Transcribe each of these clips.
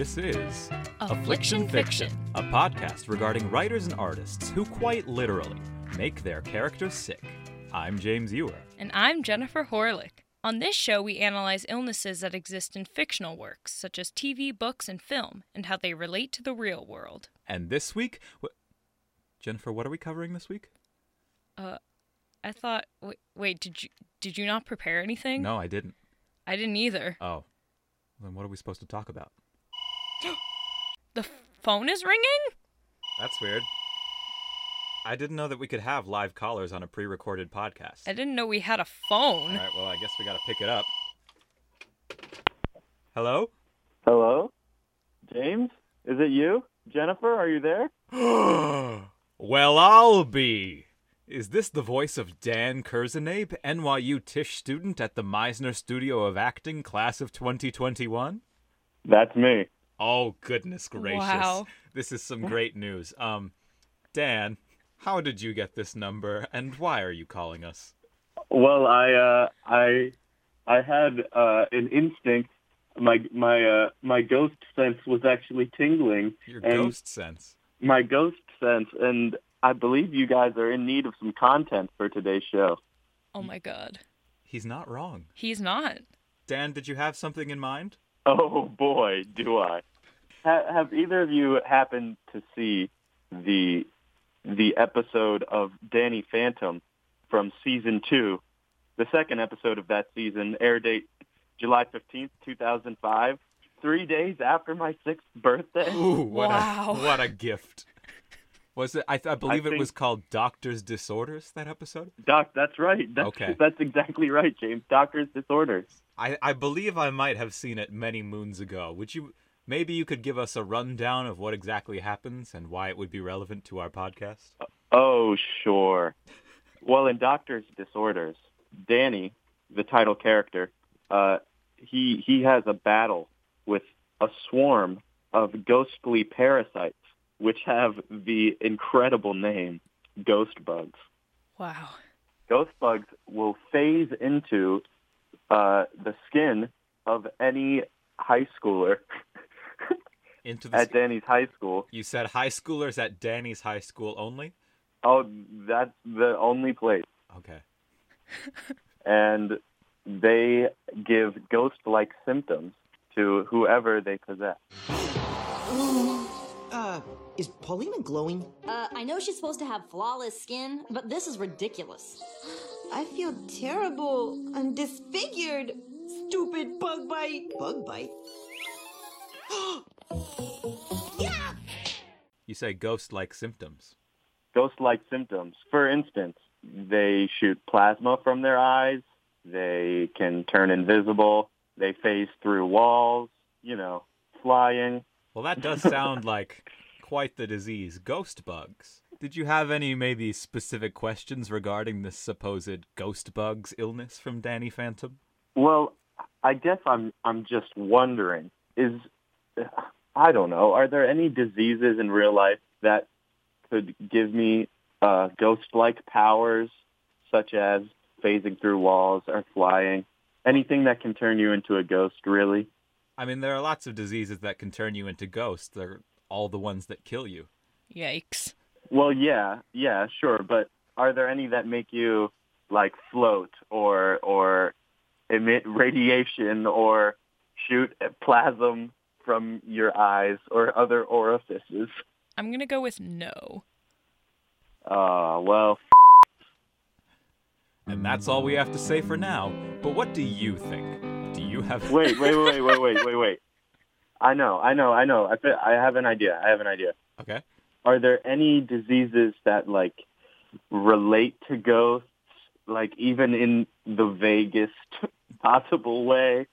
This is Affliction Fiction. a podcast regarding writers and artists who quite literally make their characters sick. I'm James Ewer. And I'm Jennifer Horlick. On this show, we analyze illnesses that exist in fictional works, such as TV, books, and film, and how they relate to the real world. And this week, Jennifer, what are we covering this week? Uh, I thought, wait, wait, did you did you not prepare anything? No, I didn't. I didn't either. Oh. Then what are we supposed to talk about? The phone is ringing? That's weird. I didn't know that we could have live callers on a pre recorded podcast. I didn't know we had a phone. All right, well, I guess we gotta pick it up. Hello? Hello? James? Is it you? Jennifer, are you there? well, I'll be. Is this the voice of Dan Kurzenabe, NYU Tisch student at the Meisner Studio of Acting, class of 2021? That's me. Oh, goodness gracious. Wow. This is some great news. Um, Dan, how did you get this number, and why are you calling us? Well, I uh I I had uh an instinct my my uh my ghost sense was actually tingling. Your ghost sense. My ghost sense and I believe you guys are in need of some content for today's show. Oh my god. He's not wrong. He's not. Dan, did you have something in mind? Oh boy, do I. Ha- have either of you happened to see the the episode of Danny Phantom from season two? The second episode of that season, air date July fifteenth, two thousand five. Three days after my sixth birthday. Ooh, what Wow. a what a gift. Was it? I, th- I believe it was called Doctor's Disorders. That episode. Doc, that's right. That's, Okay. that's exactly right, James. Doctor's disorders. I, I believe I might have seen it many moons ago. Would you? Maybe you could give us a rundown of what exactly happens and why it would be relevant to our podcast. Oh, sure. Well, in Doctor's Disorders, Danny, the title character, uh, he he has a battle with a swarm of ghostly parasites, which have the incredible name ghost bugs. Wow. Ghost bugs will phase into uh, the skin of any high schooler Into the. at Danny's high school. you said high schoolers at Danny's high school only. Oh, that's the only place. Okay. and they give ghost-like symptoms to whoever they possess. Uh, is Paulina glowing? Uh, I know she's supposed to have flawless skin, but this is ridiculous. I feel terrible. I'm disfigured. Stupid bug bite. Bug bite? You say ghost-like symptoms. Ghost-like symptoms. For instance, they shoot plasma from their eyes. They can turn invisible. They phase through walls. You know, flying. Well, that does sound like quite the disease. Ghost bugs. Did you have any maybe specific questions regarding this supposed ghost bugs illness from Danny Phantom? Well, I guess I'm I'm just wondering is I don't know. Are there any diseases in real life that could give me uh, ghost-like powers, such as phasing through walls or flying? Anything that can turn you into a ghost, really? I mean, there are lots of diseases that can turn you into ghosts. They're all the ones that kill you. Yikes. Well, yeah, yeah, sure. But are there any that make you like float or or emit radiation or shoot plasm from your eyes or other orifices? I'm gonna go with no. Uh, well, And that's all we have to say for now. But what do you think? Do you have wait, wait, wait, wait, wait, wait, wait. I know, I know, I know. I fe- I have an idea. I have an idea. Okay. Are there any diseases that like relate to ghosts, like even in the vaguest possible way?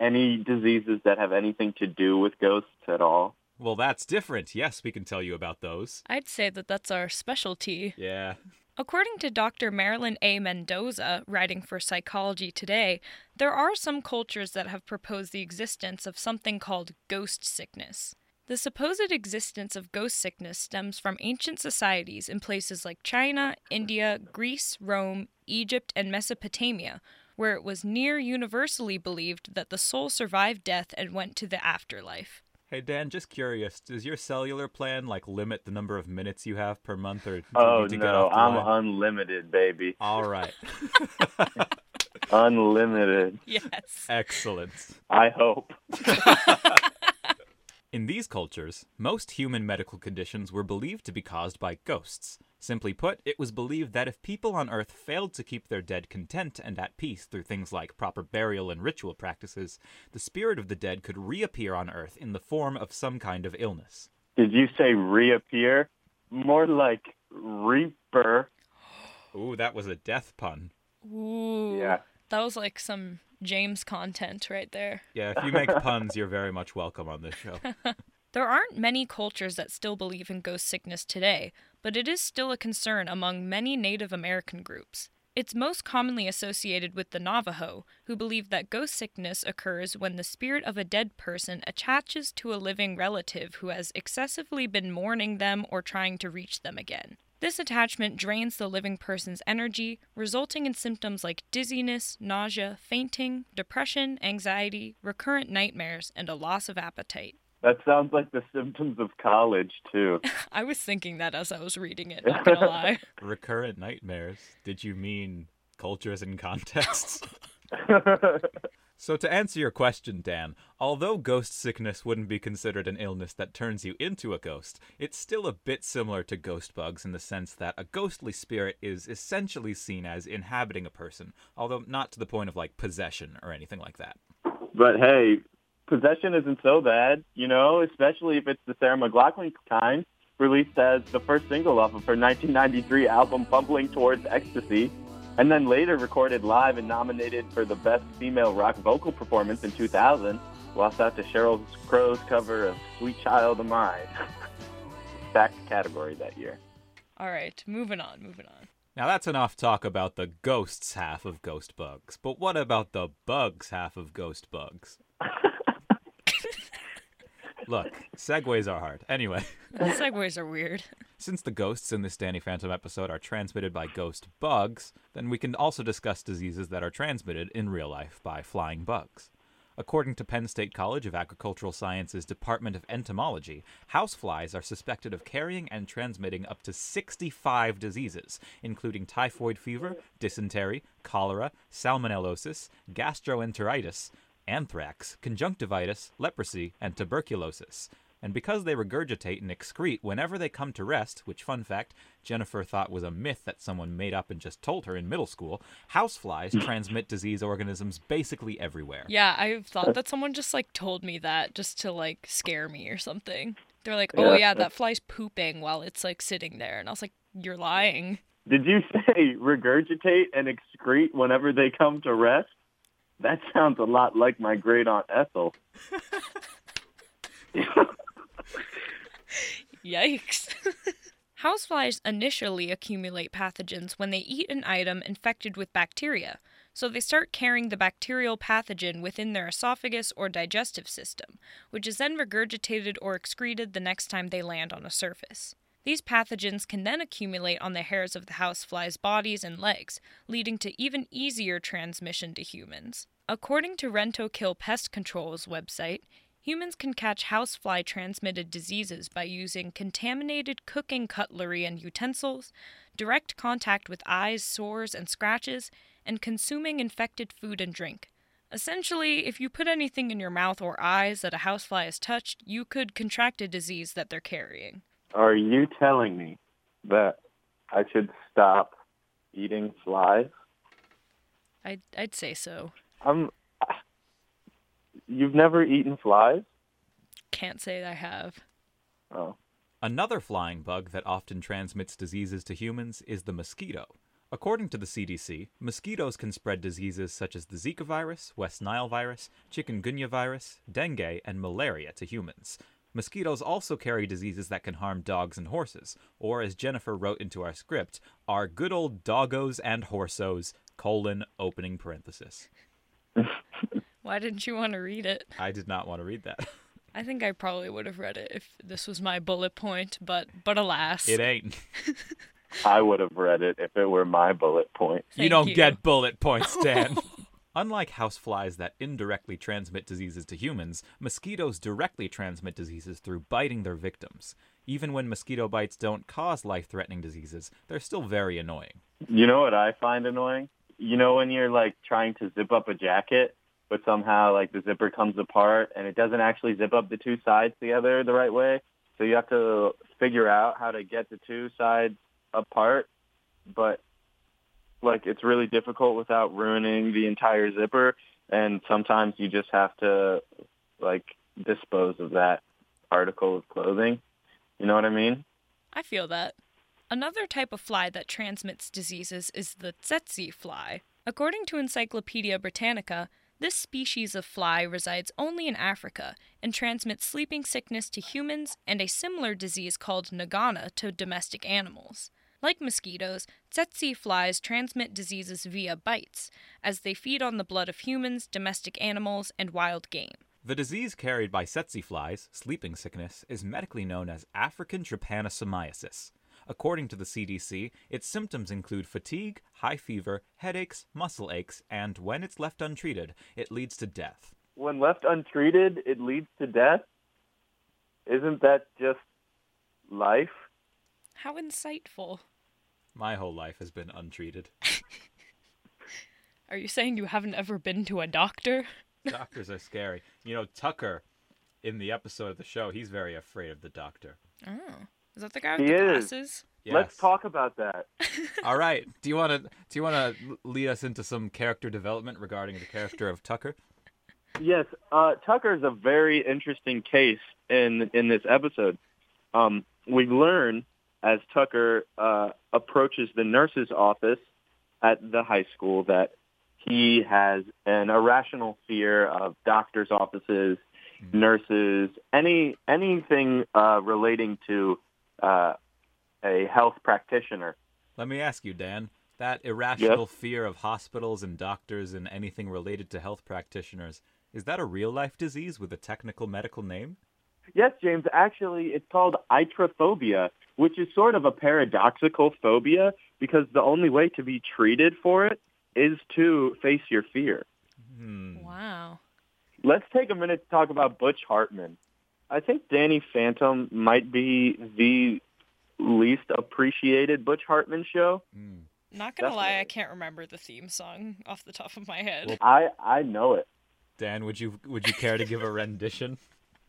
Any diseases that have anything to do with ghosts at all? Well, that's different. Yes, we can tell you about those. I'd say that that's our specialty. Yeah. According to Dr. Marilyn A. Mendoza, writing for Psychology Today, there are some cultures that have proposed the existence of something called ghost sickness. The supposed existence of ghost sickness stems from ancient societies in places like China, India, Greece, Rome, Egypt, and Mesopotamia, where it was near universally believed that the soul survived death and went to the afterlife. Hey Dan, just curious, does your cellular plan like limit the number of minutes you have per month, or do you Oh need to get no, off I'm line? unlimited, baby. All right, Unlimited. Yes. excellent. I hope. In these cultures, most human medical conditions were believed to be caused by ghosts. Simply put, it was believed that if people on Earth failed to keep their dead content and at peace through things like proper burial and ritual practices, the spirit of the dead could reappear on Earth in the form of some kind of illness. Did you say reappear? More like reaper. Ooh, that was a death pun. Ooh. Yeah. That was like some James content right there. Yeah, if you make puns, you're very much welcome on this show. There aren't many cultures that still believe in ghost sickness today, but it is still a concern among many Native American groups. It's most commonly associated with the Navajo, who believe that ghost sickness occurs when the spirit of a dead person attaches to a living relative who has excessively been mourning them or trying to reach them again. This attachment drains the living person's energy, resulting in symptoms like dizziness, nausea, fainting, depression, anxiety, recurrent nightmares, and a loss of appetite. That sounds like the symptoms of college too. I was thinking that as I was reading it, not gonna lie. Recurrent nightmares. Did you mean cultures and contexts? So, to answer your question, Dan, although ghost sickness wouldn't be considered an illness that turns you into a ghost, it's still a bit similar to ghost bugs in the sense that a ghostly spirit is essentially seen as inhabiting a person, although not to the point of like possession or anything like that. but hey, possession isn't so bad, you know, especially if it's the Sarah McLachlan kind, released as the first single off of her 1993 album Fumbling Towards Ecstasy, and then later recorded live and nominated for the Best Female Rock Vocal Performance in 2000, lost out to Sheryl Crow's cover of Sweet Child of Mine. Stacked category that year. All right, moving on, moving on. Now, that's enough talk about the ghosts half of ghost bugs, but what about the bugs half of ghost bugs? Look, segues are hard. Anyway. Segways are weird. Since the ghosts in this Danny Phantom episode are transmitted by ghost bugs, then we can also discuss diseases that are transmitted in real life by flying bugs. According to Penn State College of Agricultural Sciences Department of Entomology, houseflies are suspected of carrying and transmitting up to 65 diseases, including typhoid fever, dysentery, cholera, salmonellosis, gastroenteritis, anthrax, conjunctivitis, leprosy, and tuberculosis. And because they regurgitate and excrete whenever they come to rest, which, fun fact, Jennifer thought was a myth that someone made up and just told her in middle school, houseflies hmm. transmit disease organisms basically everywhere. Yeah, I thought that someone just like told me that just to like scare me or something. They're like, "Oh Yeah. yeah, that fly's pooping while it's like sitting there," and I was like, "You're lying." Did you say regurgitate and excrete whenever they come to rest? That sounds a lot like my great aunt Ethel. Yikes. Houseflies initially accumulate pathogens when they eat an item infected with bacteria, so they start carrying the bacterial pathogen within their esophagus or digestive system, which is then regurgitated or excreted the next time they land on a surface. These pathogens can then accumulate on the hairs of the housefly's bodies and legs, leading to even easier transmission to humans. According to Rentokil Pest Control's website, humans can catch housefly transmitted diseases by using contaminated cooking cutlery and utensils, direct contact with eyes, sores, and scratches, and consuming infected food and drink. Essentially, if you put anything in your mouth or eyes that a housefly has touched, you could contract a disease that they're carrying. Are you telling me that I should stop eating flies? I'd, I'd say so. I'm. You've never eaten flies? Can't say I have. Oh. Another flying bug that often transmits diseases to humans is the mosquito. According to the CDC, mosquitoes can spread diseases such as the Zika virus, West Nile virus, chikungunya virus, dengue, and malaria to humans. Mosquitoes also carry diseases that can harm dogs and horses, or as Jennifer wrote into our script, are good old doggos and horsos, colon, opening parenthesis. Why didn't you want to read it? I did not want to read that. I think I probably would have read it if this was my bullet point, but but alas. It ain't. I would have read it if it were my bullet point. you don't you. get bullet points, Dan. Unlike houseflies that indirectly transmit diseases to humans, mosquitoes directly transmit diseases through biting their victims. Even when mosquito bites don't cause life threatening diseases, they're still very annoying. You know what I find annoying? You know when you're like trying to zip up a jacket, but somehow like the zipper comes apart and it doesn't actually zip up the two sides together the right way. So you have to figure out how to get the two sides apart, but like it's really difficult without ruining the entire zipper and sometimes you just have to like dispose of that article of clothing. You know what I mean? I feel that. Another type of fly that transmits diseases is the tsetse fly. According to Encyclopedia Britannica, this species of fly resides only in Africa and transmits sleeping sickness to humans and a similar disease called nagana to domestic animals. Like mosquitoes, tsetse flies transmit diseases via bites, as they feed on the blood of humans, domestic animals, and wild game. The disease carried by tsetse flies, sleeping sickness, is medically known as African trypanosomiasis. According to the CDC, its symptoms include fatigue, high fever, headaches, muscle aches, and when it's left untreated, it leads to death. When left untreated, it leads to death. Isn't that just life? How insightful. My whole life has been untreated. Are you saying you haven't ever been to a doctor? Doctors are scary. You know, Tucker, in the episode of the show, he's very afraid of the doctor. Oh. Is that the guy with He the is. glasses? Let's talk about that. All right. Do you want to do you want to lead us into some character development regarding the character of Tucker? Yes, uh, Tucker is a very interesting case in in this episode. Um, we learn as Tucker uh, approaches the nurse's office at the high school that he has an irrational fear of doctors' offices, nurses, any anything uh, relating to uh, a health practitioner. Let me ask you, Dan. That irrational fear of hospitals and doctors and anything related to health practitioners, is that a real life disease with a technical medical name? Yes, James. Actually, it's called iatrophobia, which is sort of a paradoxical phobia because the only way to be treated for it is to face your fear. Hmm. Wow. Let's take a minute to talk about Butch Hartman. I think Danny Phantom might be the least appreciated Butch Hartman show. Hmm. Not gonna lie, I can't remember the theme song off the top of my head. Well- I I know it. Dan, would you would you care to give a rendition?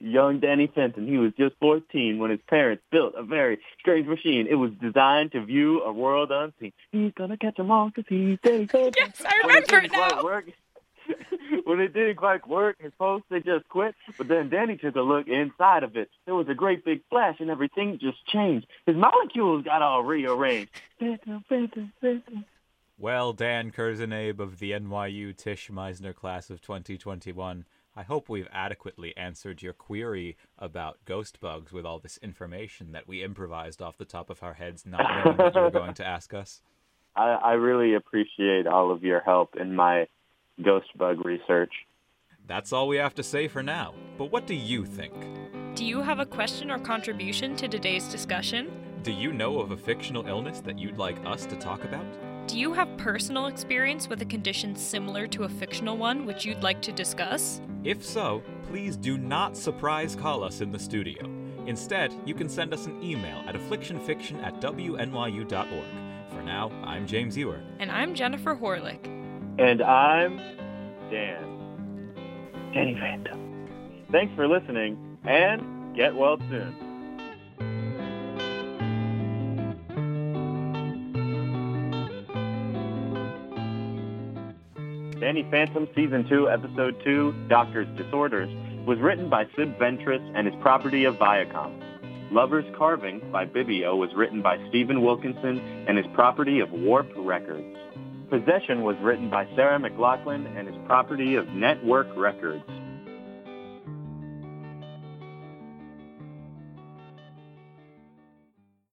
Young Danny Fenton, he was just 14 when his parents built a very strange machine. It was designed to view a world unseen. He's gonna catch 'em all 'cause he's Danny Phantom. yes, I when it remember it didn't quite now. work, when it didn't quite work, his folks they just quit. But then Danny took a look inside of it. There was a great big flash, and everything just changed. His molecules got all rearranged. Phantom, phantom, phantom. Well, Dan Kurzenabe of the NYU Tisch Meisner class of 2021, I hope we've adequately answered your query about ghost bugs with all this information that we improvised off the top of our heads, not knowing what you were going to ask us. I, I really appreciate all of your help in my ghost bug research. That's all we have to say for now. But what do you think? Do you have a question or contribution to today's discussion? Do you know of a fictional illness that you'd like us to talk about? Do you have personal experience with a condition similar to a fictional one which you'd like to discuss? If so, please do not surprise call us in the studio. Instead, you can send us an email at afflictionfiction at wnyu.org. For now, I'm James Ewer. And I'm Jennifer Horlick. And I'm Dan. Danny Phantom. Thanks for listening, and get well soon. Danny Phantom Season 2, Episode 2, Doctor's Disorders, was written by Sib Ventress and is property of Viacom. Lover's Carving by Bibio was written by Stephen Wilkinson and is property of Warp Records. Possession was written by Sarah McLachlan and is property of Nettwerk Records.